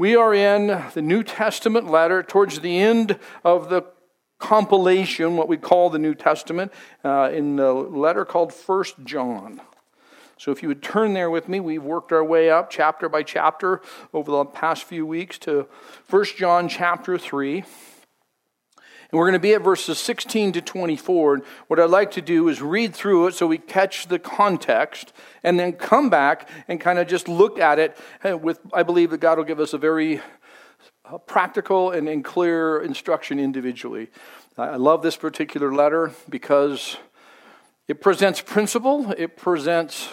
We are in the New Testament letter towards the end of the compilation, what we call the New Testament, uh, in the letter called First John. So if you would turn there with me, we've worked our way up chapter by chapter over the past few weeks to First John chapter 3. And we're going to be at verses 16 to 24. And what I'd like to do is read through it so we catch the context and then come back and kind of just look at it with, I believe that God will give us a very uh, practical and, and clear instruction individually. I love this particular letter because it presents principle, it presents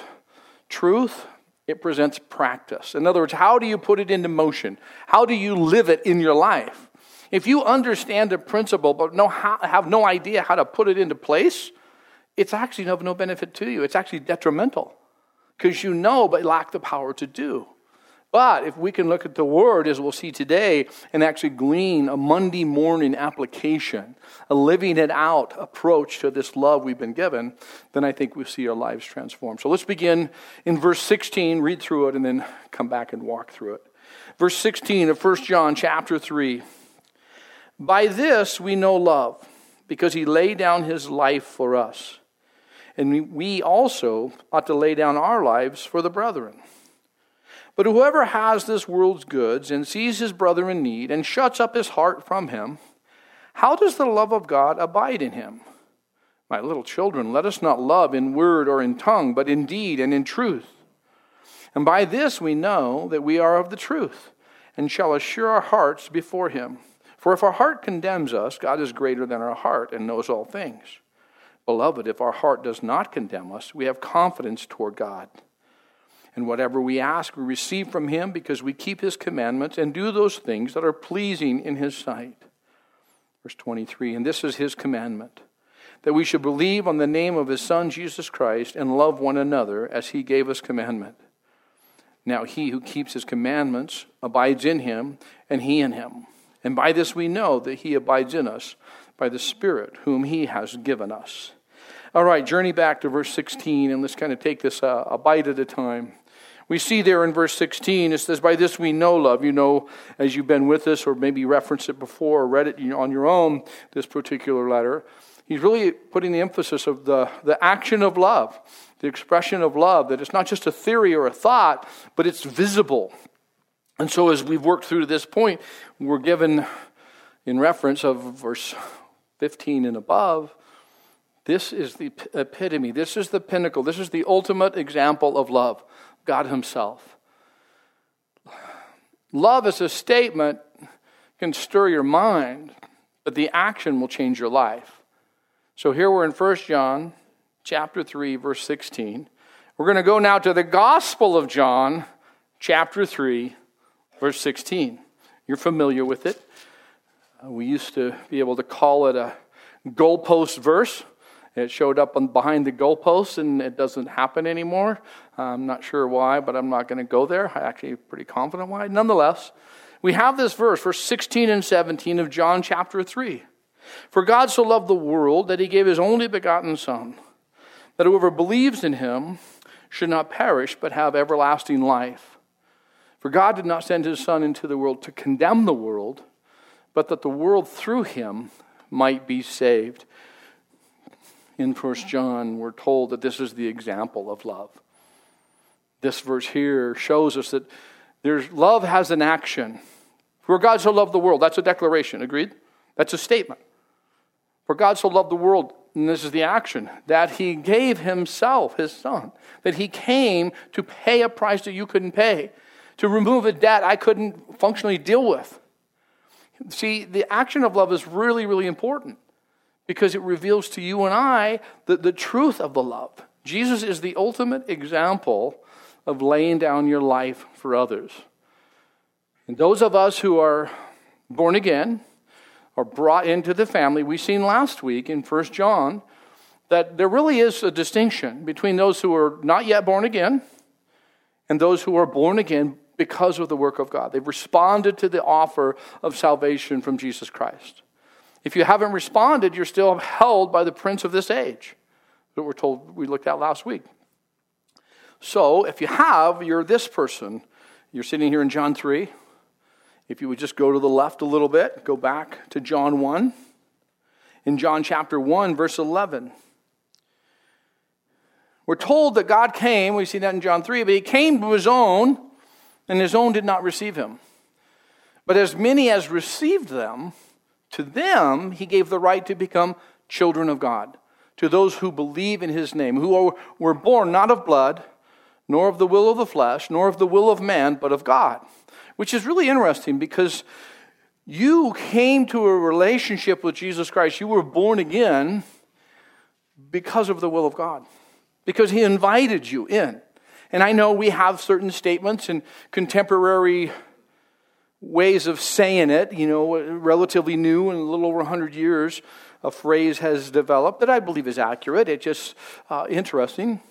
truth, it presents practice. In other words, how do you put it into motion? How do you live it in your life? If you understand a principle but have no idea how to put it into place, it's actually of no benefit to you. It's actually detrimental because you know but lack the power to do. But if we can look at the Word, as we'll see today, and actually glean a Monday morning application, a living it out approach to this love we've been given, then I think we'll see our lives transformed. So let's begin in verse 16, read through it, and then come back and walk through it. Verse 16 of 1 John chapter 3. By this we know love, because he laid down his life for us. And we also ought to lay down our lives for the brethren. But whoever has this world's goods and sees his brother in need and shuts up his heart from him, how does the love of God abide in him? My little children, let us not love in word or in tongue, but in deed and in truth. And by this we know that we are of the truth, and shall assure our hearts before him. For if our heart condemns us, God is greater than our heart and knows all things. Beloved, if our heart does not condemn us, we have confidence toward God. And whatever we ask, we receive from Him because we keep His commandments and do those things that are pleasing in His sight. Verse 23 And this is His commandment that we should believe on the name of His Son, Jesus Christ, and love one another as He gave us commandment. Now, He who keeps His commandments abides in Him, and He in Him. And by this we know that he abides in us by the Spirit whom he has given us. All right, journey back to verse 16, and let's kind of take this uh, a bite at a time. We see there in verse 16, it says, By this we know love. You know, as you've been with us, or maybe referenced it before, or read it on your own, this particular letter. He's really putting the emphasis of the, the action of love, the expression of love, that it's not just a theory or a thought, but it's visible. And so, as we've worked through to this point, we're given in reference of verse 15 and above. This is the epitome, this is the pinnacle, this is the ultimate example of love God Himself. Love as a statement can stir your mind, but the action will change your life. So here we're in 1 John chapter 3 verse 16. We're going to go now to the Gospel of John chapter 3 verse 16. You're familiar with it. Uh, we used to be able to call it a goalpost verse. It showed up on, behind the goalpost and it doesn't happen anymore. I'm not sure why, but I'm not going to go there. I'm actually pretty confident why. Nonetheless, we have this verse, verse 16 and 17 of John chapter 3. For God so loved the world that he gave his only begotten Son, that whoever believes in him should not perish but have everlasting life. For God did not send his Son into the world to condemn the world, but that the world through him might be saved. In 1 John, we're told that this is the example of love. This verse here shows us that there's, love has an action. For God so loved the world, that's a declaration, agreed? That's a statement. For God so loved the world, and this is the action, that he gave himself, his son, that he came to pay a price that you couldn't pay to remove a debt I couldn't functionally deal with. See, the action of love is really, really important because it reveals to you and I the, the truth of the love. Jesus is the ultimate example of laying down your life for others. And those of us who are born again, are brought into the family, we've seen last week in 1 John that there really is a distinction between those who are not yet born again and those who are born again because of the work of God. They've responded to the offer of salvation from Jesus Christ. If you haven't responded, you're still held by the prince of this age that we're told we looked at last week. So, if you have, you're this person. You're sitting here in John 3. If you would just go to the left a little bit, go back to John 1. In John chapter 1, verse 11, we're told that God came, we see that in John 3, but he came to his own, and his own did not receive him. But as many as received them, to them he gave the right to become children of God, to those who believe in his name, who were born not of blood, nor of the will of the flesh, nor of the will of man, but of God. Which is really interesting because you came to a relationship with Jesus Christ. You were born again because of the will of God, because He invited you in. And I know we have certain statements and contemporary ways of saying it, you know, relatively new in a little over 100 years, a phrase has developed that I believe is accurate. It's just uh, interesting.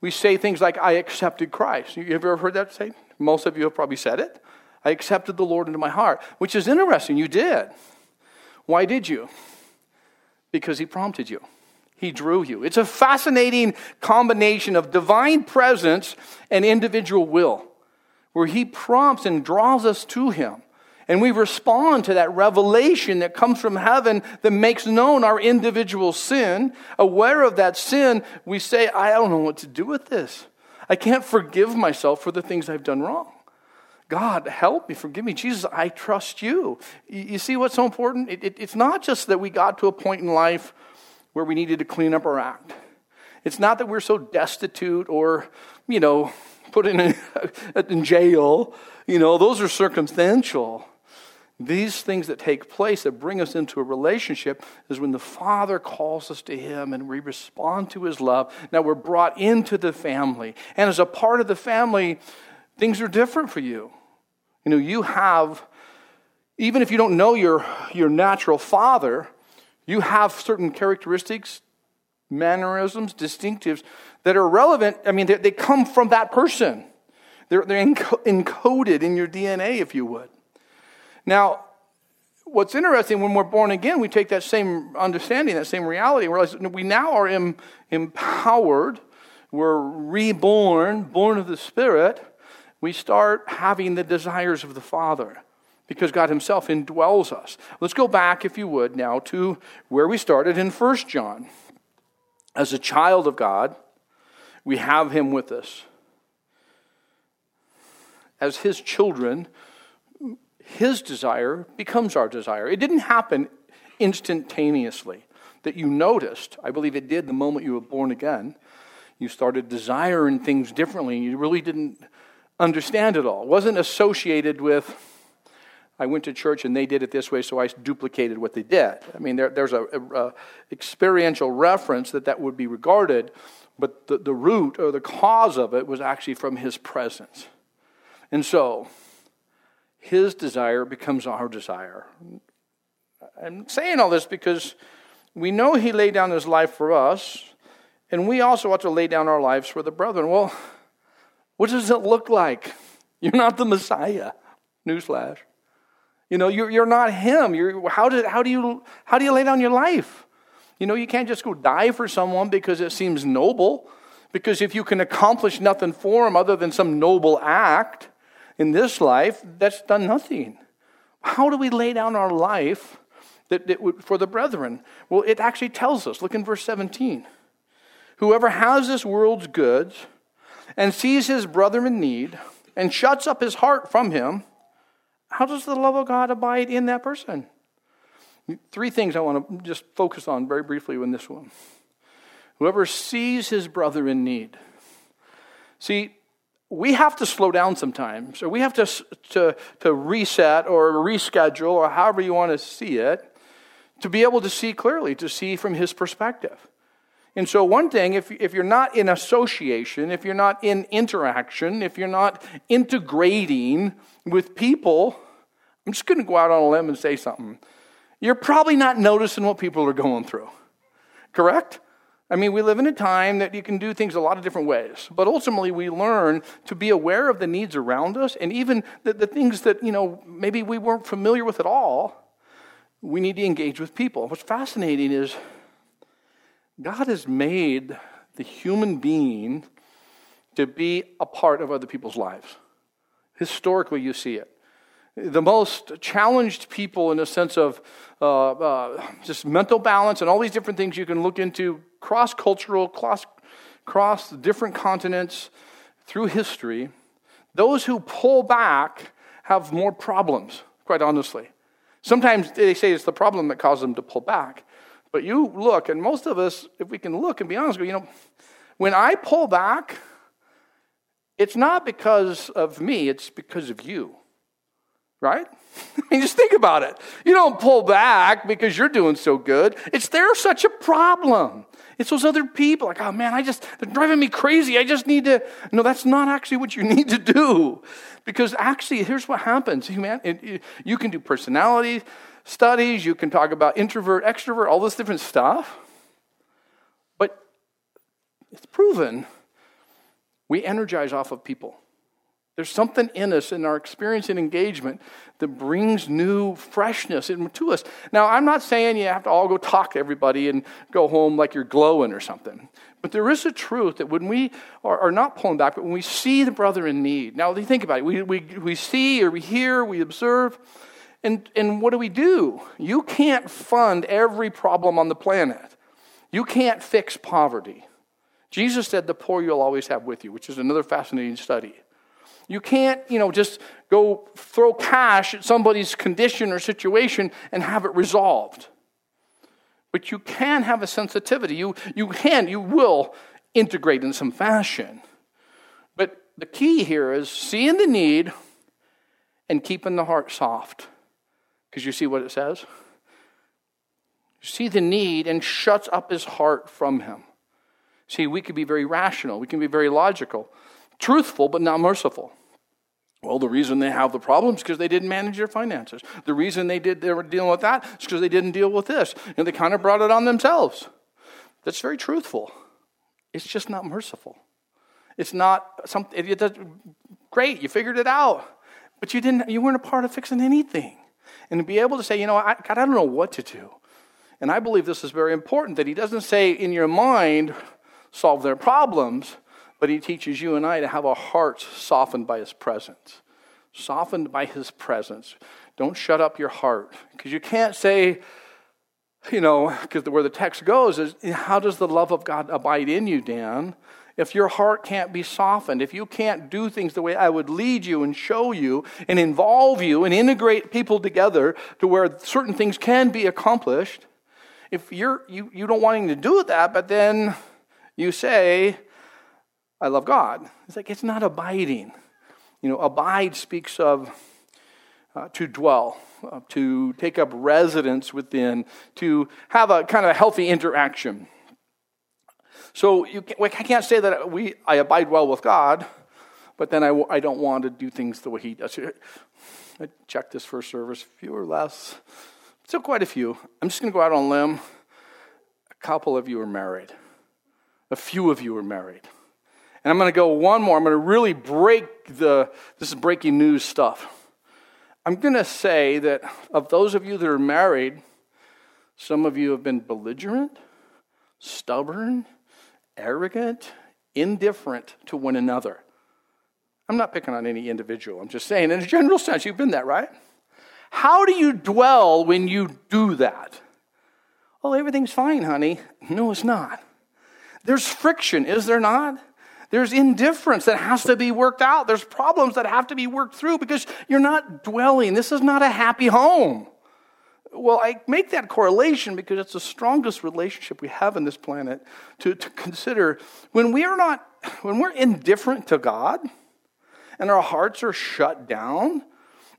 We say things like, I accepted Christ. You ever heard that say? Most of you have probably said it. I accepted the Lord into my heart, which is interesting. You did. Why did you? Because He prompted you. He drew you. It's a fascinating combination of divine presence and individual will, where He prompts and draws us to Him. And we respond to that revelation that comes from heaven that makes known our individual sin. Aware of that sin, we say, I don't know what to do with this. I can't forgive myself for the things I've done wrong. God, help me, forgive me. Jesus, I trust you. You see what's so important? It, it, it's not just that we got to a point in life where we needed to clean up our act. It's not that we're so destitute or, you know, put in, a, in jail. You know, those are circumstantial. These things that take place that bring us into a relationship is when the Father calls us to Him and we respond to His love. Now we're brought into the family. And as a part of the family, things are different for you. You know, you have, even if you don't know your, your natural father, you have certain characteristics, mannerisms, distinctives that are relevant. I mean, they, come from that person. They're, they're encoded in your DNA, if you would. Now, what's interesting when we're born again, we take that same understanding, that same reality, and realize we now are em- empowered, we're reborn, born of the Spirit. We start having the desires of the Father because God Himself indwells us. Let's go back, if you would, now to where we started in 1 John. As a child of God, we have Him with us. As His children, his desire becomes our desire. It didn't happen instantaneously that you noticed. I believe it did the moment you were born again. You started desiring things differently. and You really didn't understand it all. It wasn't associated with, I went to church and they did it this way, so I duplicated what they did. I mean, there, there's a, a, a, experiential reference that that would be regarded, but the, the root or the cause of it was actually from his presence. And so, his desire becomes our desire. I'm saying all this because we know he laid down his life for us, and we also ought to lay down our lives for the brethren. Well, what does it look like? You're not the Messiah. Newsflash. You know, you're, you're not him. You're, how, did, how, do you, how do you lay down your life? You know, you can't just go die for someone because it seems noble. Because if you can accomplish nothing for him other than some noble act, in this life that's done nothing. How do we lay down our life that, that would, for the brethren? Well, it actually tells us. Look in verse 17. Whoever has this world's goods and sees his brother in need and shuts up his heart from him, how does the love of God abide in that person? Three things I want to just focus on very briefly in this one. Whoever sees his brother in need. See, we have to slow down sometimes, or we have to, to, to reset or reschedule, or however you want to see it, to be able to see clearly, to see from his perspective. And so, one thing, if, if you're not in association, if you're not in interaction, if you're not integrating with people, I'm just going to go out on a limb and say something. You're probably not noticing what people are going through. Correct? I mean, we live in a time that you can do things a lot of different ways, but ultimately we learn to be aware of the needs around us and even the, the things that, you know, maybe we weren't familiar with at all. We need to engage with people. What's fascinating is God has made the human being to be a part of other people's lives. Historically, you see it. the most challenged people in a sense of uh, uh, just mental balance and all these different things you can look into cross cultural, cross, cross different continents through history. Those who pull back have more problems, quite honestly. Sometimes they say it's the problem that causes them to pull back. But you look, and most of us, if we can look and be honest with you, you know, when I pull back, it's not because of me, it's because of you. Right? I mean, just think about it. You don't pull back because you're doing so good. It's there's such a problem. It's those other people, like, oh man, I just, they're driving me crazy. I just need to. No, that's not actually what you need to do. Because actually, here's what happens. Man, you can do personality studies, you can talk about introvert, extrovert, all this different stuff. But it's proven we energize off of people. There's something in us in our experience and engagement that brings new freshness into us. Now, I'm not saying you have to all go talk to everybody and go home like you're glowing or something. But there is a truth that when we are, are not pulling back, but when we see the brother in need, now think about it. We, we, we see or we hear, we observe, and, and what do we do? You can't fund every problem on the planet, you can't fix poverty. Jesus said, The poor you'll always have with you, which is another fascinating study. You can't, you know, just go throw cash at somebody's condition or situation and have it resolved. But you can have a sensitivity. You, you can, you will integrate in some fashion. But the key here is seeing the need and keeping the heart soft. Because you see what it says? You see the need and shuts up his heart from him. See, we can be very rational, we can be very logical truthful but not merciful. Well, the reason they have the problems is because they didn't manage their finances. The reason they did they were dealing with that is because they didn't deal with this. And they kind of brought it on themselves. That's very truthful. It's just not merciful. It's not something it does, great, you figured it out. But you didn't you weren't a part of fixing anything. And to be able to say, you know, I, God, I don't know what to do. And I believe this is very important that he doesn't say in your mind solve their problems, but he teaches you and I to have our hearts softened by his presence. Softened by his presence. Don't shut up your heart. Because you can't say, you know, because where the text goes is, how does the love of God abide in you, Dan? If your heart can't be softened, if you can't do things the way I would lead you and show you and involve you and integrate people together to where certain things can be accomplished, if you're you, you don't wanting to do that, but then you say, I love God. It's like it's not abiding. You know, abide speaks of uh, to dwell, uh, to take up residence within, to have a kind of healthy interaction. So you I can't say that we I abide well with God, but then I, I don't want to do things the way He does. I checked this first service, few or less, still quite a few. I'm just going to go out on a limb. A couple of you are married. A few of you are married. And I'm going to go one more. I'm going to really break the, this is breaking news stuff. I'm going to say that of those of you that are married, some of you have been belligerent, stubborn, arrogant, indifferent to one another. I'm not picking on any individual. I'm just saying, in a general sense, you've been that, right? How do you dwell when you do that? Oh, everything's fine, honey. No, it's not. There's friction, is there not? There's indifference that has to be worked out. There's problems that have to be worked through because you're not dwelling. This is not a happy home. Well, I make that correlation because it's the strongest relationship we have in this planet to, to consider. When we are not, when we're indifferent to God and our hearts are shut down,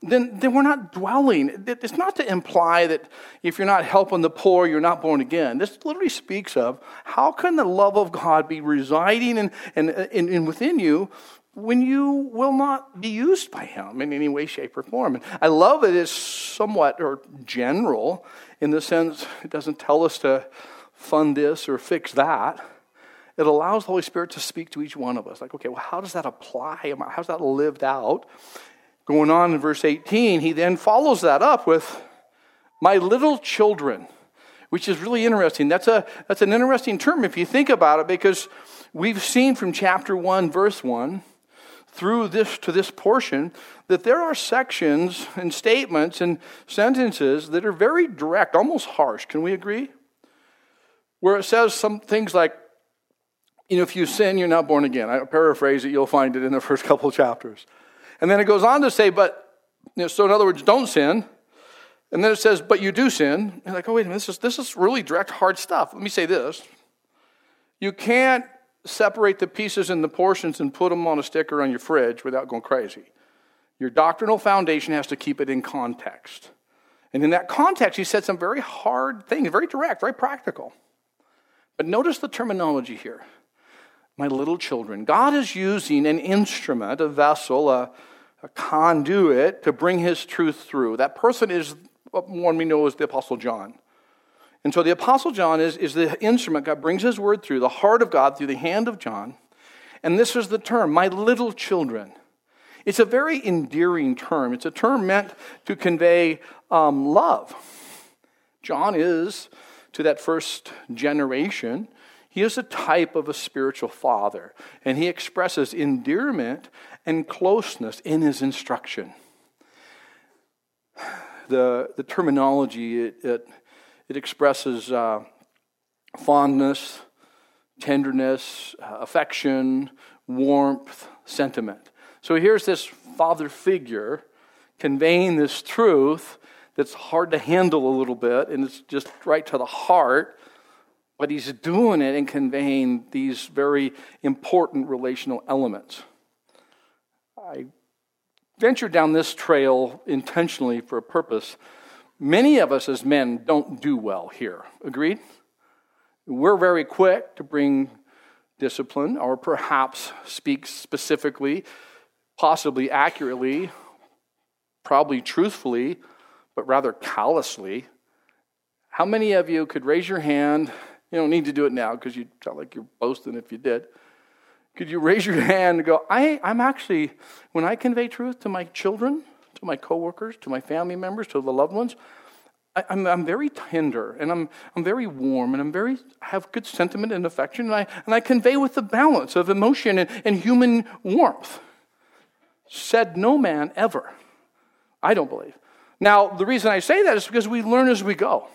then, then we're not dwelling. It's not to imply that if you're not helping the poor, you're not born again. This literally speaks of how can the love of God be residing in, in, in, in within you when you will not be used by Him in any way, shape, or form. And I love it is somewhat or general in the sense it doesn't tell us to fund this or fix that. It allows the Holy Spirit to speak to each one of us. Like, okay, well, how does that apply? How's that lived out? Going on in verse 18, he then follows that up with, My little children, which is really interesting. That's, a, that's an interesting term if you think about it, because we've seen from chapter 1, verse 1, through this to this portion that there are sections and statements and sentences that are very direct, almost harsh. Can we agree? Where it says some things like, you know, if you sin, you're not born again. I paraphrase it, you'll find it in the first couple chapters. And then it goes on to say, but, you know, so in other words, don't sin. And then it says, but you do sin. And like, oh, wait a minute, this is, this is really direct, hard stuff. Let me say this. You can't separate the pieces and the portions and put them on a sticker on your fridge without going crazy. Your doctrinal foundation has to keep it in context. And in that context, he said some very hard things, very direct, very practical. But notice the terminology here. My little children. God is using an instrument, a vessel, a, a conduit to bring his truth through. That person is one we know as the Apostle John. And so the Apostle John is, is the instrument. God brings his word through the heart of God through the hand of John. And this is the term, my little children. It's a very endearing term. It's a term meant to convey um, love. John is, to that first generation, he is a type of a spiritual father, and he expresses endearment and closeness in his instruction. The, the terminology, it, it, it expresses uh, fondness, tenderness, uh, affection, warmth, sentiment. So here's this father figure conveying this truth that's hard to handle a little bit, and it's just right to the heart. But he's doing it and conveying these very important relational elements. I ventured down this trail intentionally for a purpose. Many of us as men don't do well here. Agreed? We're very quick to bring discipline or perhaps speak specifically possibly accurately, probably truthfully, but rather callously. How many of you could raise your hand? You don't need to do it now because you sound like you're boasting if you did. Could you raise your hand and go, I, I'm actually, when I convey truth to my children, to my coworkers, to my family members, to the loved ones, I, am I'm, I'm very tender and I'm, I'm very warm and I'm very, have good sentiment and affection and I, and I convey with the balance of emotion and, and human warmth said no man ever. I don't believe. Now, the reason I say that is because we learn as we go.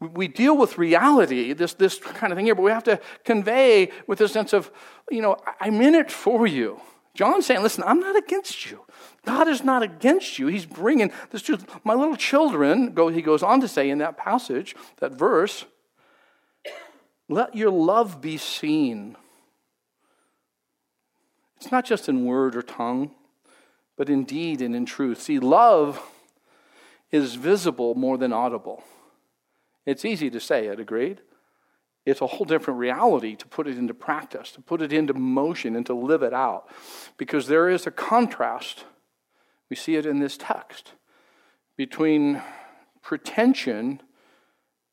We deal with reality, this, this kind of thing here, but we have to convey with a sense of, you know, I'm in it for you. John's saying, listen, I'm not against you. God is not against you. He's bringing this truth. My little children, go, he goes on to say in that passage, that verse, let your love be seen. It's not just in word or tongue, but in deed and in truth. See, love is visible more than audible. It's easy to say it, agreed? It's a whole different reality to put it into practice, to put it into motion, and to live it out. Because there is a contrast, we see it in this text, between pretension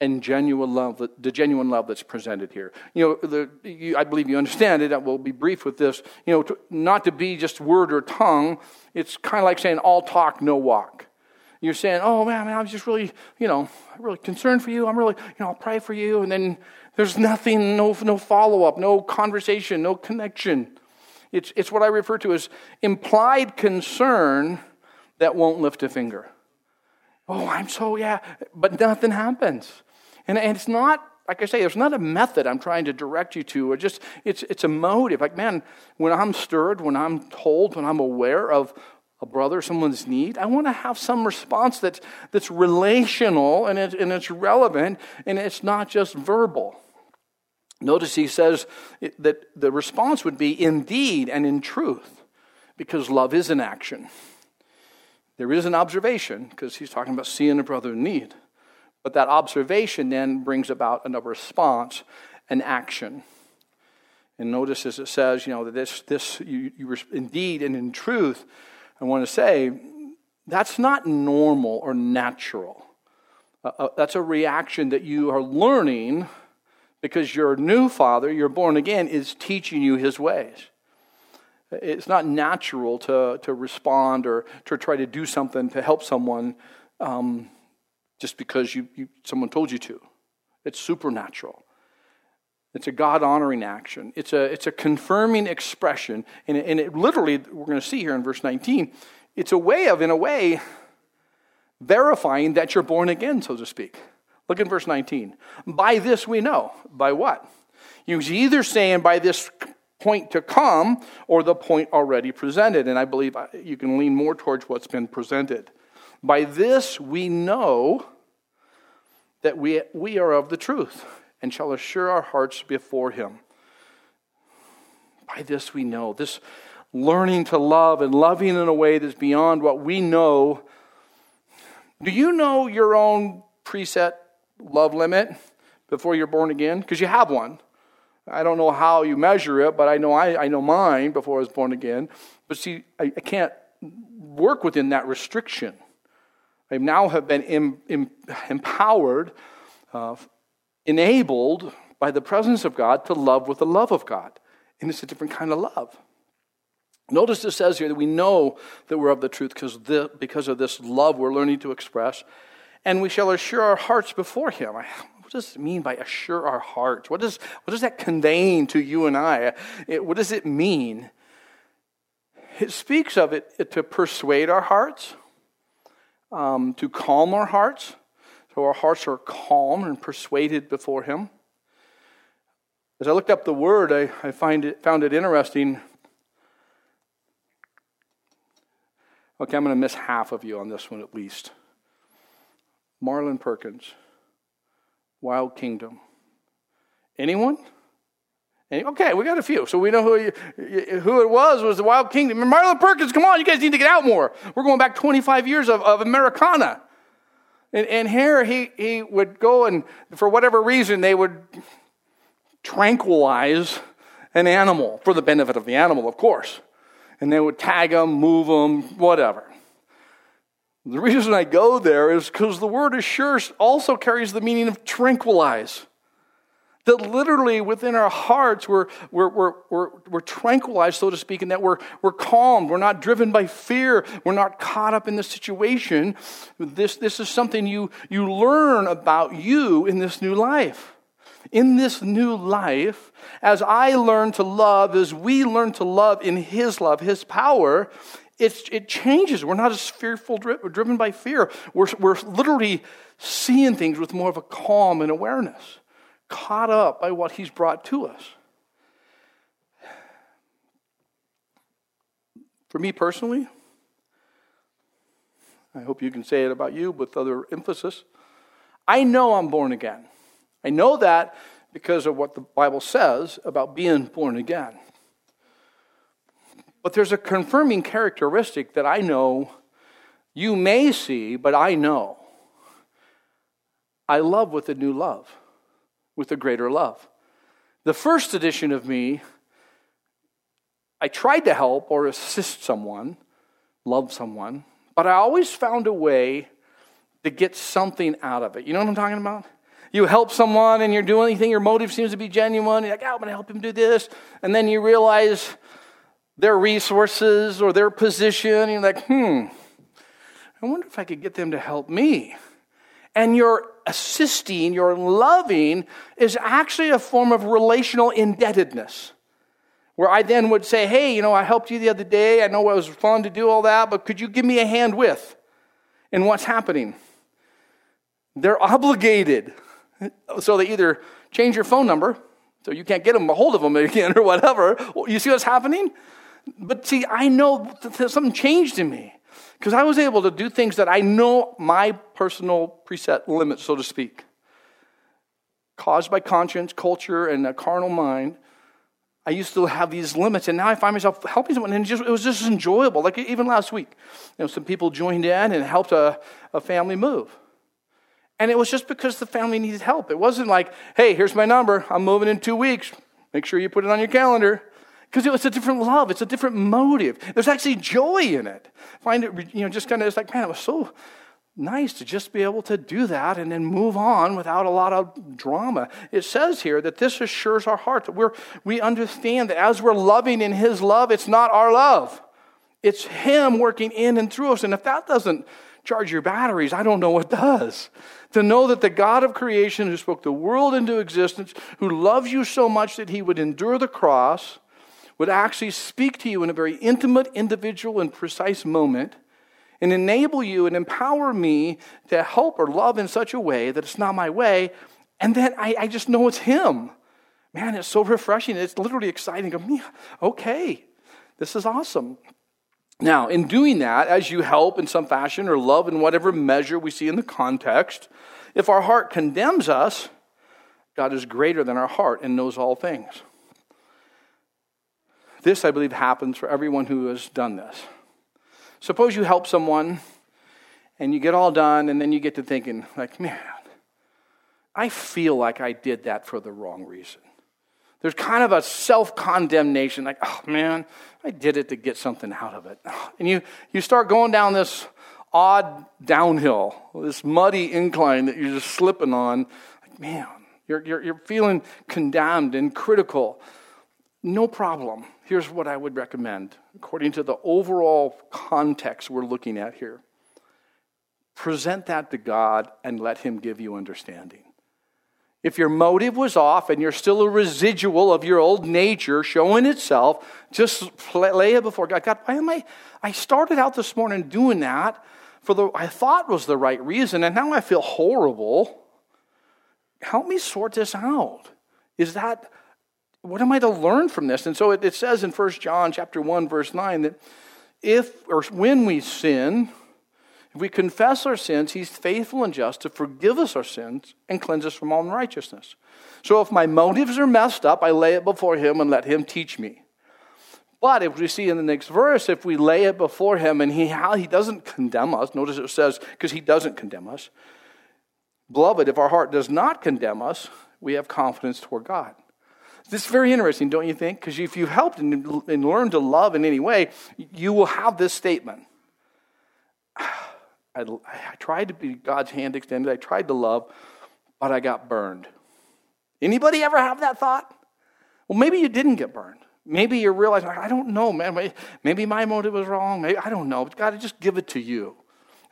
and genuine love, the genuine love that's presented here. You know, the, you, I believe you understand it. I will be brief with this. You know, to, not to be just word or tongue. It's kind of like saying all talk, no walk. You're saying, oh man, man, I'm just really, you know, really concerned for you. I'm really, you know, I'll pray for you. And then there's nothing, no, no follow up, no conversation, no connection. It's, it's what I refer to as implied concern that won't lift a finger. Oh, I'm so, yeah, but nothing happens. And, and it's not, like I say, there's not a method I'm trying to direct you to, or just, it's, it's a motive. Like, man, when I'm stirred, when I'm told, when I'm aware of a brother, someone's need, I want to have some response that's, that's relational and, it, and it's relevant and it's not just verbal. Notice he says that the response would be in deed and in truth, because love is an action. There is an observation, because he's talking about seeing a brother in need. But that observation then brings about a response, an action. And notice as it says, you know, that this, this you, you indeed and in truth, I want to say, that's not normal or natural. Uh, uh, that's a reaction that you are learning because your new father, you're born again, is teaching you his ways. It's not natural to, to respond or to try to do something to help someone um, just because you, you, someone told you to. It's supernatural. It's a God honoring action. It's a, it's a confirming expression. And it, and it literally, we're going to see here in verse 19, it's a way of, in a way, verifying that you're born again, so to speak. Look at verse 19. By this we know. By what? You're either saying by this point to come or the point already presented. And I believe you can lean more towards what's been presented. By this we know that we, we are of the truth and shall assure our hearts before Him. By this we know. This learning to love and loving in a way that's beyond what we know. Do you know your own preset love limit before you're born again? Because you have one. I don't know how you measure it, but I know I, I know mine before I was born again. But see, I, I can't work within that restriction. I now have been em, em, empowered uh, enabled by the presence of God to love with the love of God. And it's a different kind of love. Notice it says here that we know that we're of the truth because, of this love we're learning to express. And we shall assure our hearts before Him. What does it mean by assure our hearts? What does, what does that convey to you and I? It, what does it mean? It speaks of it to persuade our hearts, um, to calm our hearts, so our hearts are calm and persuaded before Him. As I looked up the word, I, I find it, found it interesting. Okay, I'm going to miss half of you on this one at least. Marlin Perkins, Wild Kingdom. Anyone? Any, okay, we got a few. So we know who, who it was, was the Wild Kingdom. Marlin Perkins, come on, you guys need to get out more. We're going back 25 years of, of Americana. And, and here he, he would go and, for whatever reason, they would tranquilize an animal for the benefit of the animal, of course. And they would tag them, move them, whatever. The reason I go there is because the word assure also carries the meaning of tranquilize. That literally within our hearts, we're, we're, we're, we're, we're tranquilized, so to speak, and that we're, we're calm. We're not driven by fear. We're not caught up in the situation. This, this is something you, you learn about you in this new life. In this new life, as I learn to love, as we learn to love in His love, His power, it, it changes. We're not as fearful, driven by fear. We're, we're literally seeing things with more of a calm and awareness caught up by what he's brought to us. For me personally, I hope you can say it about you with other emphasis. I know I'm born again. I know that because of what the Bible says about being born again. But there's a confirming characteristic that I know you may see, but I know. I love with a new love with a greater love. The first edition of me, I tried to help or assist someone, love someone, but I always found a way to get something out of it. You know what I'm talking about? You help someone and you're doing anything, your motive seems to be genuine. You're like, oh, I'm going to help him do this. And then you realize their resources or their position. You're like, hmm, I wonder if I could get them to help me. And you're assisting, your loving, is actually a form of relational indebtedness. Where I then would say, Hey, you know, I helped you the other day. I know it was fun to do all that, but could you give me a hand with? And what's happening? They're obligated. So they either change your phone number, so you can't get them a hold of them again or whatever. You see what's happening? But see, I know something changed in me. Because I was able to do things that I know my personal preset limits, so to speak. Caused by conscience, culture, and a carnal mind, I used to have these limits, and now I find myself helping someone, and it, just, it was just enjoyable. Like even last week, you know, some people joined in and helped a, a family move. And it was just because the family needed help. It wasn't like, hey, here's my number. I'm moving in two weeks. Make sure you put it on your calendar. Because it's a different love, it's a different motive. There's actually joy in it. Find it, you know, just kind of, it's like, man, it was so nice to just be able to do that and then move on without a lot of drama. It says here that this assures our heart that we're, we understand that as we're loving in His love, it's not our love, it's Him working in and through us. And if that doesn't charge your batteries, I don't know what does. To know that the God of creation who spoke the world into existence, who loves you so much that he would endure the cross, would actually speak to you in a very intimate, individual, and precise moment and enable you and empower me to help or love in such a way that it's not my way. And then I, I just know it's Him. Man, it's so refreshing. It's literally exciting. Go, okay, this is awesome. Now, in doing that, as you help in some fashion or love in whatever measure we see in the context, if our heart condemns us, God is greater than our heart and knows all things. This, I believe, happens for everyone who has done this. Suppose you help someone and you get all done, and then you get to thinking, like, man, I feel like I did that for the wrong reason. There's kind of a self condemnation, like, oh man, I did it to get something out of it. And you, you start going down this odd downhill, this muddy incline that you're just slipping on. Like, man, you're, you're, you're feeling condemned and critical. No problem. Here's what I would recommend, according to the overall context we're looking at here. Present that to God and let Him give you understanding. If your motive was off and you're still a residual of your old nature showing itself, just lay it before God. God, why am I? I started out this morning doing that for the I thought was the right reason, and now I feel horrible. Help me sort this out. Is that what am I to learn from this? And so it, it says in 1 John chapter 1, verse 9, that if or when we sin, if we confess our sins, he's faithful and just to forgive us our sins and cleanse us from all unrighteousness. So if my motives are messed up, I lay it before him and let him teach me. But if we see in the next verse, if we lay it before him and he, he doesn't condemn us, notice it says, because he doesn't condemn us. Beloved, if our heart does not condemn us, we have confidence toward God. This is very interesting, don't you think? Because if you've helped and, and learned to love in any way, you will have this statement I, I tried to be God's hand extended. I tried to love, but I got burned. Anybody ever have that thought? Well, maybe you didn't get burned. Maybe you're realizing, I don't know, man. Maybe my motive was wrong. Maybe, I don't know. But God, just give it to you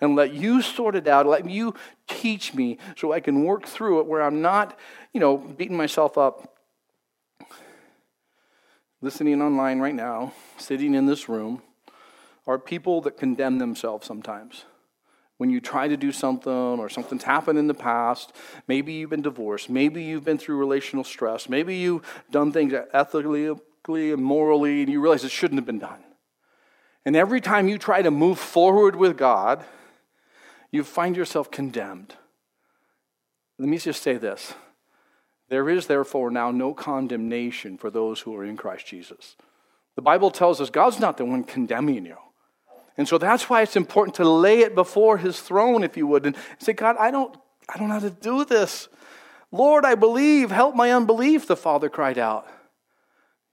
and let you sort it out. Let you teach me so I can work through it where I'm not, you know, beating myself up. Listening online right now, sitting in this room, are people that condemn themselves sometimes when you try to do something or something's happened in the past. Maybe you've been divorced. Maybe you've been through relational stress. Maybe you've done things ethically and morally and you realize it shouldn't have been done. And every time you try to move forward with God, you find yourself condemned. Let me just say this there is therefore now no condemnation for those who are in Christ Jesus. The Bible tells us God's not the one condemning you. And so that's why it's important to lay it before his throne, if you would, and say, God, I don't, I don't know how to do this. Lord, I believe, help my unbelief, the father cried out.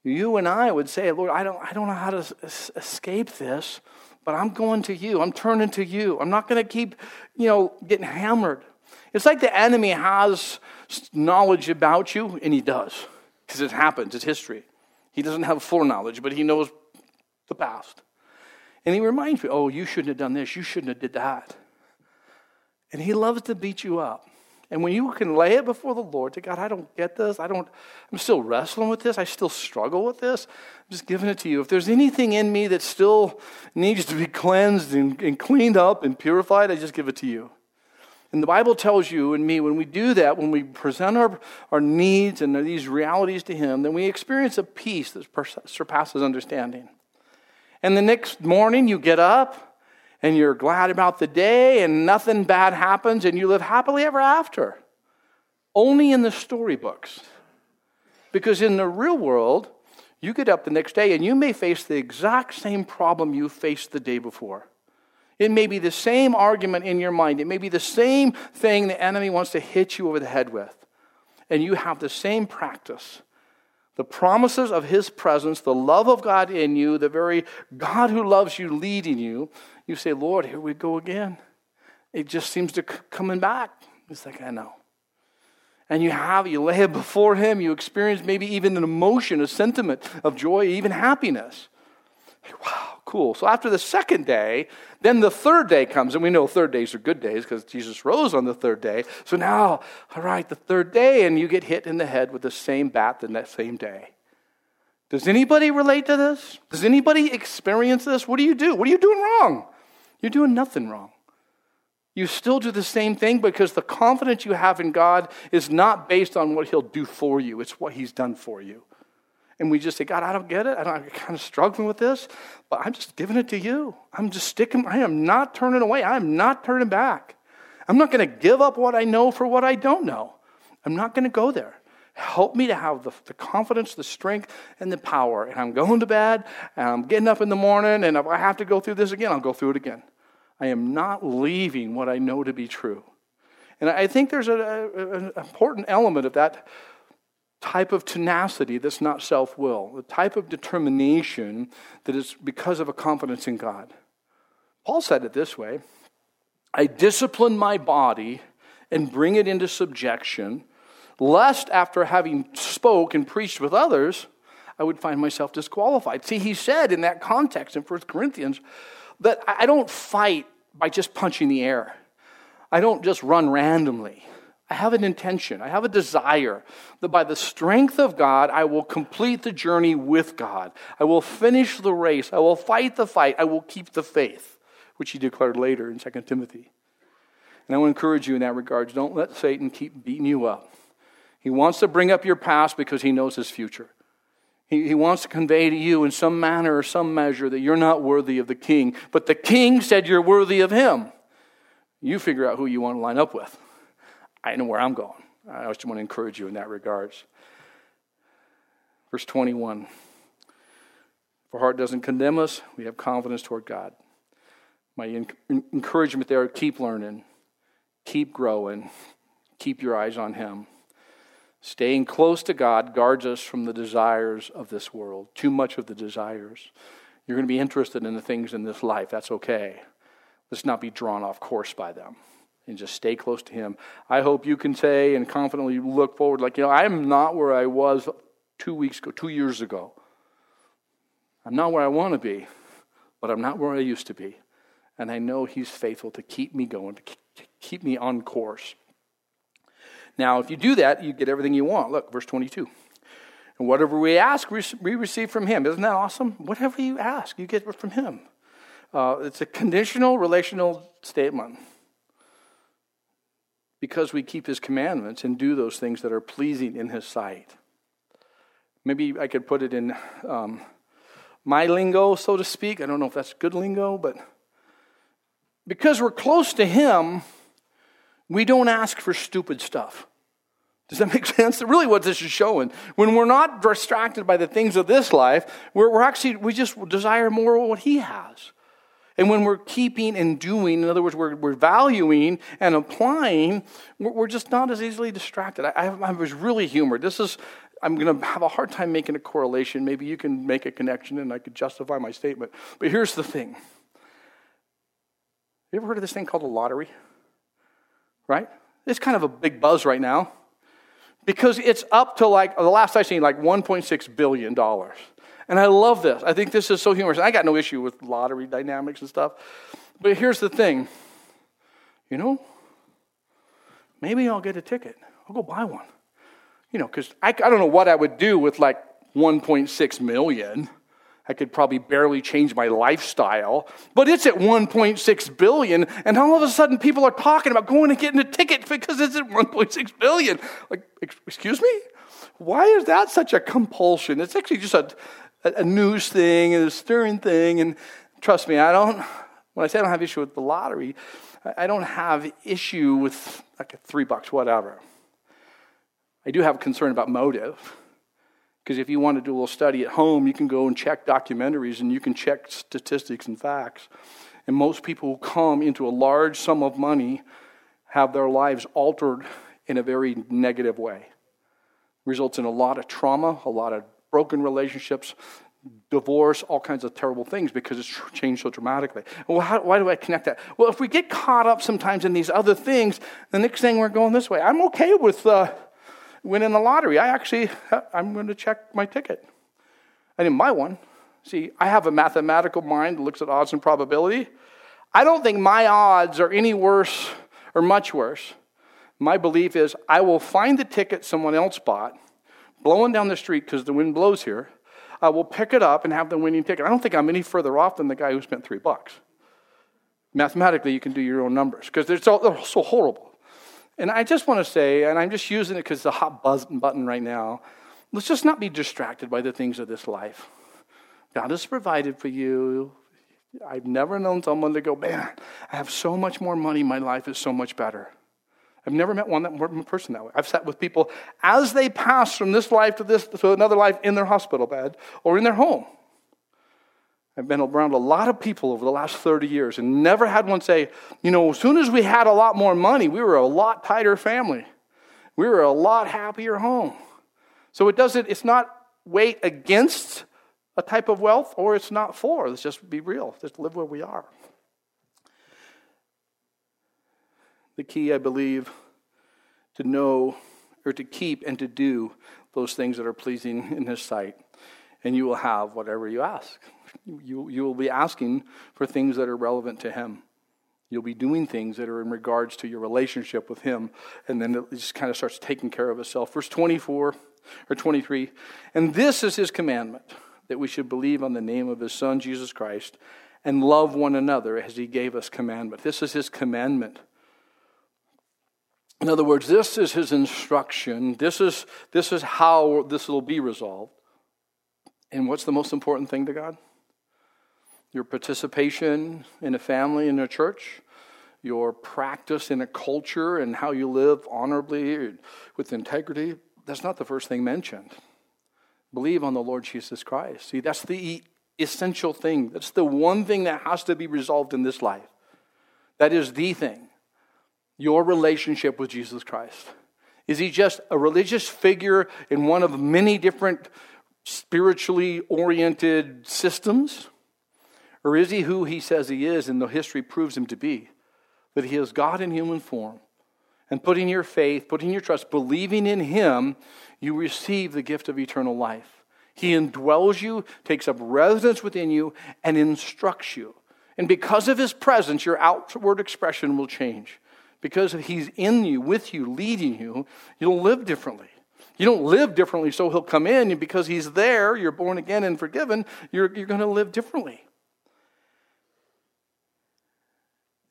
You and I would say, Lord, I don't, I don't know how to escape this, but I'm going to you. I'm turning to you. I'm not going to keep, you know, getting hammered. It's like the enemy has knowledge about you, and he does, because it happens, it's history. He doesn't have foreknowledge, but he knows the past. And he reminds me, oh, you shouldn't have done this. You shouldn't have did that. And he loves to beat you up. And when you can lay it before the Lord, to God, I don't get this. I don't, I'm still wrestling with this. I still struggle with this. I'm just giving it to you. If there's anything in me that still needs to be cleansed and, and cleaned up and purified, I just give it to you. And the Bible tells you and me when we do that, when we present our, our needs and these realities to Him, then we experience a peace that surpasses understanding. And the next morning you get up and you're glad about the day and nothing bad happens and you live happily ever after. Only in the storybooks. Because in the real world, you get up the next day and you may face the exact same problem you faced the day before. It may be the same argument in your mind. It may be the same thing the enemy wants to hit you over the head with. And you have the same practice the promises of his presence, the love of God in you, the very God who loves you leading you, you say, Lord, here we go again. It just seems to coming back. It's like, I know. And you have, you lay it before him, you experience maybe even an emotion, a sentiment of joy, even happiness. Wow, cool. So after the second day, then the third day comes, and we know third days are good days because Jesus rose on the third day. So now, all right, the third day, and you get hit in the head with the same bat the next same day. Does anybody relate to this? Does anybody experience this? What do you do? What are you doing wrong? You're doing nothing wrong. You still do the same thing because the confidence you have in God is not based on what He'll do for you, it's what He's done for you. And we just say, God, I don't get it. I don't, I'm kind of struggling with this, but I'm just giving it to you. I'm just sticking, I am not turning away. I am not turning back. I'm not going to give up what I know for what I don't know. I'm not going to go there. Help me to have the, the confidence, the strength, and the power. And I'm going to bed, and I'm getting up in the morning, and if I have to go through this again, I'll go through it again. I am not leaving what I know to be true. And I think there's an important element of that type of tenacity that's not self will, the type of determination that is because of a confidence in God. Paul said it this way I discipline my body and bring it into subjection, lest after having spoke and preached with others, I would find myself disqualified. See, he said in that context in 1 Corinthians that I don't fight by just punching the air. I don't just run randomly. I have an intention, I have a desire that by the strength of God, I will complete the journey with God. I will finish the race. I will fight the fight. I will keep the faith, which he declared later in 2 Timothy. And I to encourage you in that regard. Don't let Satan keep beating you up. He wants to bring up your past because he knows his future. He wants to convey to you in some manner or some measure that you're not worthy of the king, but the king said you're worthy of him. You figure out who you want to line up with. I know where I'm going. I just want to encourage you in that regards. Verse 21. If our heart doesn't condemn us, we have confidence toward God. My encouragement there keep learning, keep growing, keep your eyes on Him. Staying close to God guards us from the desires of this world, too much of the desires. You're going to be interested in the things in this life. That's okay. Let's not be drawn off course by them and just stay close to Him. I hope you can say and confidently look forward, like, you know, I'm not where I was two weeks ago, two years ago. I'm not where I want to be, but I'm not where I used to be. And I know He's faithful to keep me going, to keep me on course. Now, if you do that, you get everything you want. Look, verse 22. And whatever we ask, we receive from Him. Isn't that awesome? Whatever you ask, you get from Him. Uh, it's a conditional relational statement. Because we keep His commandments and do those things that are pleasing in His sight. Maybe I could put it in um, my lingo, so to speak. I don't know if that's good lingo, but because we're close to Him, we don't ask for stupid stuff. Does that make sense? Really, what this is showing. When we're not distracted by the things of this life, we're, we're actually, we just desire more of what He has. And when we're keeping and doing, in other words, we're, we're valuing and applying, we're, we're just not as easily distracted. I, I, I was really humored. This is, I'm going to have a hard time making a correlation. Maybe you can make a connection and I could justify my statement. But here's the thing. You ever heard of this thing called a lottery? right? It's kind of a big buzz right now because it's up to like, the last I seen, like $1.6 billion. And I love this. I think this is so humorous. I got no issue with lottery dynamics and stuff. But here's the thing you know, maybe I'll get a ticket. I'll go buy one. You know, because I, I don't know what I would do with like 1.6 million. I could probably barely change my lifestyle, but it's at 1.6 billion, and all of a sudden people are talking about going and getting a ticket because it's at 1.6 billion. Like, excuse me? Why is that such a compulsion? It's actually just a, a news thing and a stirring thing, and trust me, I don't, when I say I don't have issue with the lottery, I don't have issue with like a three bucks, whatever. I do have a concern about motive. Because if you want to do a little study at home, you can go and check documentaries and you can check statistics and facts. And most people who come into a large sum of money have their lives altered in a very negative way. Results in a lot of trauma, a lot of broken relationships, divorce, all kinds of terrible things because it's changed so dramatically. Well, how, why do I connect that? Well, if we get caught up sometimes in these other things, the next thing we're going this way. I'm okay with. Uh, winning the lottery. I actually, I'm going to check my ticket. I didn't buy one. See, I have a mathematical mind that looks at odds and probability. I don't think my odds are any worse or much worse. My belief is I will find the ticket someone else bought, blowing down the street because the wind blows here. I will pick it up and have the winning ticket. I don't think I'm any further off than the guy who spent three bucks. Mathematically, you can do your own numbers because they're they're so horrible. And I just want to say, and I'm just using it because it's a hot buzz button right now, let's just not be distracted by the things of this life. God has provided for you. I've never known someone to go, man, I have so much more money, my life is so much better. I've never met one, that, person that way. I've sat with people as they pass from this life to this to another life in their hospital bed or in their home. I've been around a lot of people over the last 30 years and never had one say, you know, as soon as we had a lot more money, we were a lot tighter family. We were a lot happier home. So it doesn't, it's not weight against a type of wealth or it's not for. Let's just be real. Just live where we are. The key, I believe, to know or to keep and to do those things that are pleasing in His sight. And you will have whatever you ask. You, you will be asking for things that are relevant to Him. You'll be doing things that are in regards to your relationship with Him. And then it just kind of starts taking care of itself. Verse 24 or 23. And this is His commandment that we should believe on the name of His Son, Jesus Christ, and love one another as He gave us commandment. This is His commandment. In other words, this is his instruction. This is, this is how this will be resolved. And what's the most important thing to God? Your participation in a family, in a church, your practice in a culture, and how you live honorably with integrity. That's not the first thing mentioned. Believe on the Lord Jesus Christ. See, that's the essential thing. That's the one thing that has to be resolved in this life. That is the thing your relationship with Jesus Christ? Is he just a religious figure in one of many different spiritually oriented systems? Or is he who he says he is and the history proves him to be? That he is God in human form. And putting your faith, putting your trust, believing in him, you receive the gift of eternal life. He indwells you, takes up residence within you, and instructs you. And because of his presence, your outward expression will change because he's in you, with you, leading you, you'll live differently. You don't live differently so he'll come in, and because he's there, you're born again and forgiven, you're, you're going to live differently.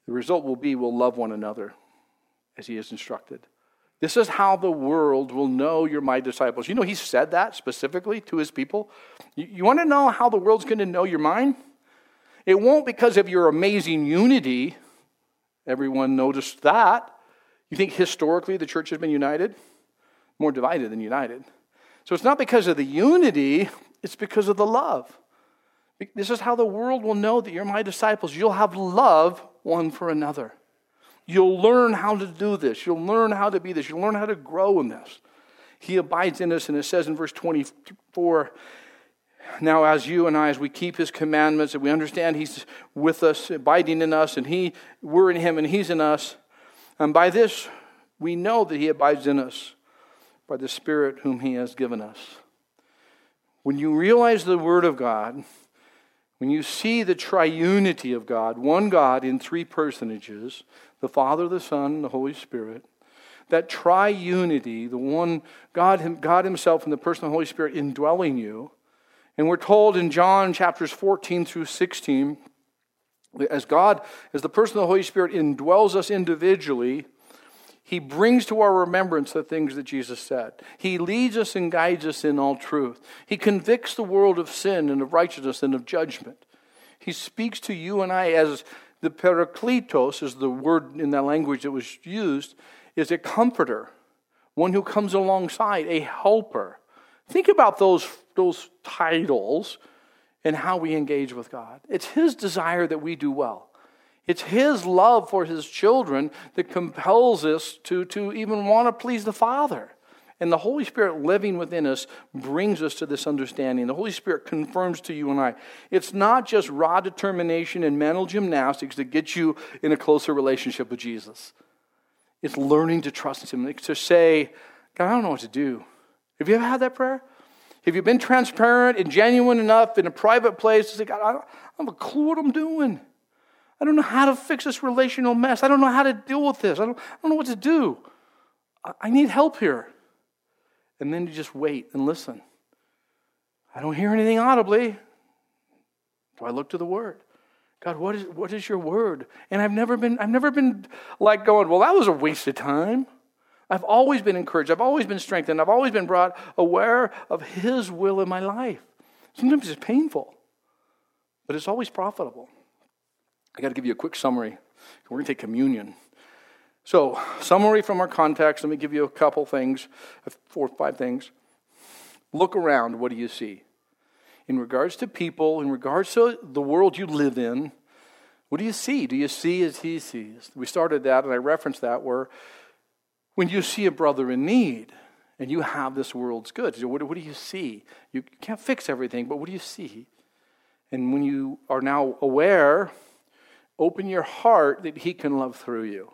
The result will be we'll love one another as he is instructed. This is how the world will know you're my disciples. You know, he said that specifically to his people. You, you want to know how the world's going to know you're mine? It won't because of your amazing unity Everyone noticed that. You think historically the church has been united? More divided than united. So it's not because of the unity, it's because of the love. This is how the world will know that you're my disciples. You'll have love one for another. You'll learn how to do this. You'll learn how to be this. You'll learn how to grow in this. He abides in us, and it says in verse 24 now, as you and I, as we keep his commandments, and we understand he's with us, abiding in us, and he, we're in him and he's in us, and by this we know that he abides in us by the Spirit whom he has given us. When you realize the Word of God, when you see the triunity of God, one God in three personages, the Father, the Son, and the Holy Spirit, that triunity, the one God, God Himself and the person of the Holy Spirit indwelling you, and we're told in John chapters 14 through 16, as God, as the person of the Holy Spirit indwells us individually, he brings to our remembrance the things that Jesus said. He leads us and guides us in all truth. He convicts the world of sin and of righteousness and of judgment. He speaks to you and I as the parakletos, is the word in that language that was used, is a comforter, one who comes alongside, a helper. Think about those those titles and how we engage with God. It's His desire that we do well. It's His love for His children that compels us to, to even want to please the Father. And the Holy Spirit living within us brings us to this understanding. The Holy Spirit confirms to you and I. It's not just raw determination and mental gymnastics that get you in a closer relationship with Jesus. It's learning to trust Him, to say, God, I don't know what to do. Have you ever had that prayer? Have you been transparent and genuine enough in a private place to say, God, I don't, I don't have a clue what I'm doing. I don't know how to fix this relational mess. I don't know how to deal with this. I don't, I don't know what to do. I, I need help here. And then you just wait and listen. I don't hear anything audibly. Do I look to the Word? God, what is, what is your word? And I've never been, I've never been like going, well, that was a waste of time. I've always been encouraged. I've always been strengthened. I've always been brought aware of His will in my life. Sometimes it's painful, but it's always profitable. I got to give you a quick summary. We're going to take communion. So, summary from our context. Let me give you a couple things, four or five things. Look around. What do you see? In regards to people, in regards to the world you live in, what do you see? Do you see as he sees? We started that, and I referenced that, where when you see a brother in need and you have this world's goods, what, what do you see? You can't fix everything, but what do you see? And when you are now aware, open your heart that he can love through you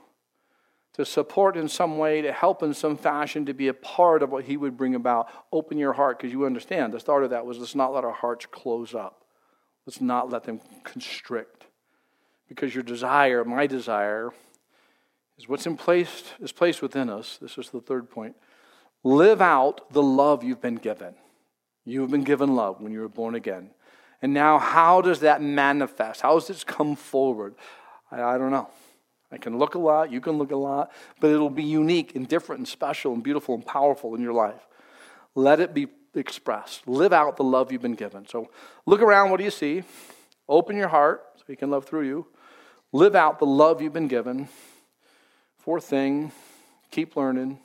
to support in some way, to help in some fashion, to be a part of what He would bring about. Open your heart because you understand. The start of that was let's not let our hearts close up, let's not let them constrict. Because your desire, my desire, is what's in place, is placed within us. This is the third point. Live out the love you've been given. You have been given love when you were born again. And now, how does that manifest? How does this come forward? I, I don't know. I can look a lot, you can look a lot, but it'll be unique and different and special and beautiful and powerful in your life. Let it be expressed. Live out the love you've been given. So look around, what do you see? Open your heart so he can love through you. Live out the love you've been given. Fourth thing, keep learning,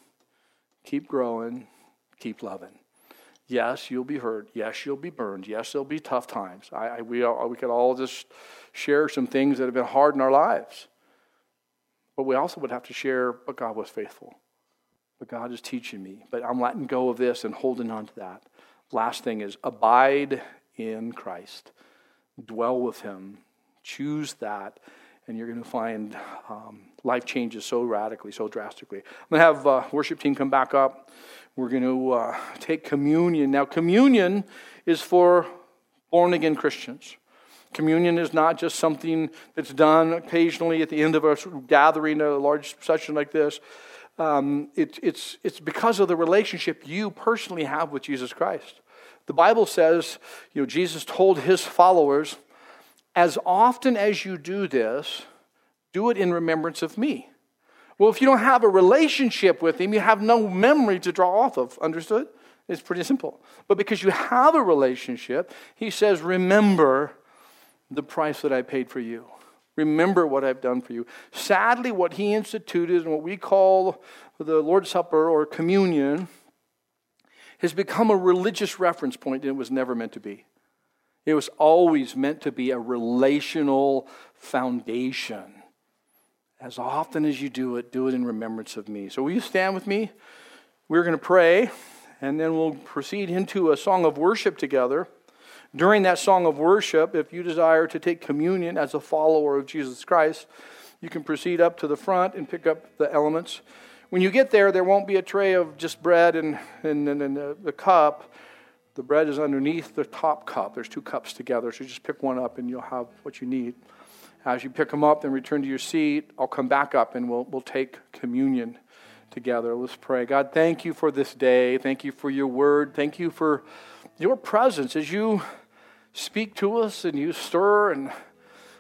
keep growing, keep loving. Yes, you'll be hurt. Yes, you'll be burned. Yes, there'll be tough times. I, I, we, all, we could all just share some things that have been hard in our lives. But we also would have to share, but God was faithful. But God is teaching me. But I'm letting go of this and holding on to that. Last thing is abide in Christ, dwell with Him, choose that, and you're going to find um, life changes so radically, so drastically. I'm going to have uh, worship team come back up. We're going to uh, take communion. Now, communion is for born again Christians. Communion is not just something that's done occasionally at the end of a gathering, a large session like this. Um, it, it's, it's because of the relationship you personally have with Jesus Christ. The Bible says, you know, Jesus told his followers, as often as you do this, do it in remembrance of me. Well, if you don't have a relationship with him, you have no memory to draw off of. Understood? It's pretty simple. But because you have a relationship, he says, remember the price that I paid for you. Remember what I've done for you. Sadly, what he instituted and what we call the Lord's Supper or communion has become a religious reference point, and it was never meant to be. It was always meant to be a relational foundation. As often as you do it, do it in remembrance of me. So, will you stand with me? We're going to pray, and then we'll proceed into a song of worship together. During that song of worship, if you desire to take communion as a follower of Jesus Christ, you can proceed up to the front and pick up the elements. When you get there, there won't be a tray of just bread and, and, and, and the, the cup. The bread is underneath the top cup. There's two cups together, so just pick one up and you'll have what you need. As you pick them up, then return to your seat. I'll come back up and we'll, we'll take communion together. Let's pray. God, thank you for this day. Thank you for your word. Thank you for your presence as you speak to us and you stir. And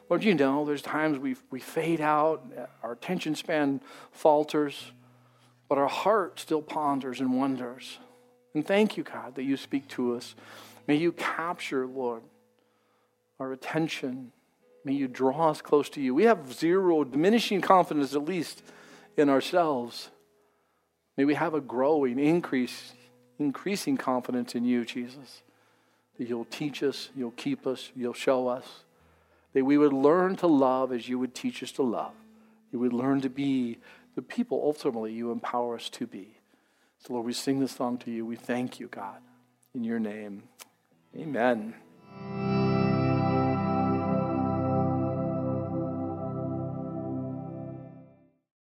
Lord, you know, there's times we, we fade out, our attention span falters, but our heart still ponders and wonders. And thank you, God, that you speak to us. May you capture, Lord, our attention. May you draw us close to you. We have zero, diminishing confidence, at least, in ourselves. May we have a growing, increase, increasing confidence in you, Jesus that you'll teach us, you'll keep us, you'll show us. That we would learn to love as you would teach us to love. You would learn to be the people ultimately you empower us to be. So, Lord, we sing this song to you. We thank you, God. In your name, amen.